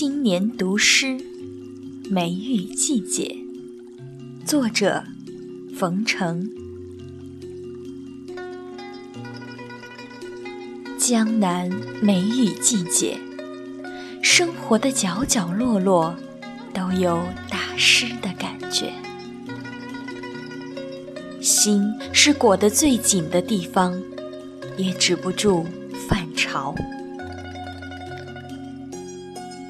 新年读诗，梅雨季节。作者：冯程。江南梅雨季节，生活的角角落落都有打湿的感觉。心是裹得最紧的地方，也止不住泛潮。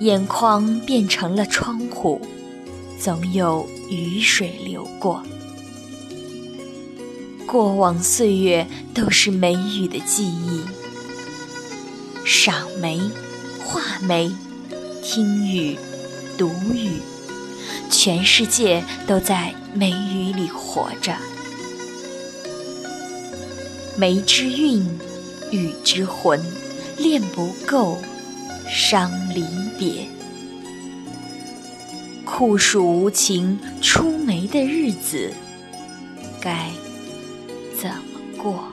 眼眶变成了窗户，总有雨水流过。过往岁月都是梅雨的记忆，赏梅、画梅、听雨、读雨，全世界都在梅雨里活着。梅之韵，雨之魂，练不够。伤离别，酷暑无情，出梅的日子该怎么过？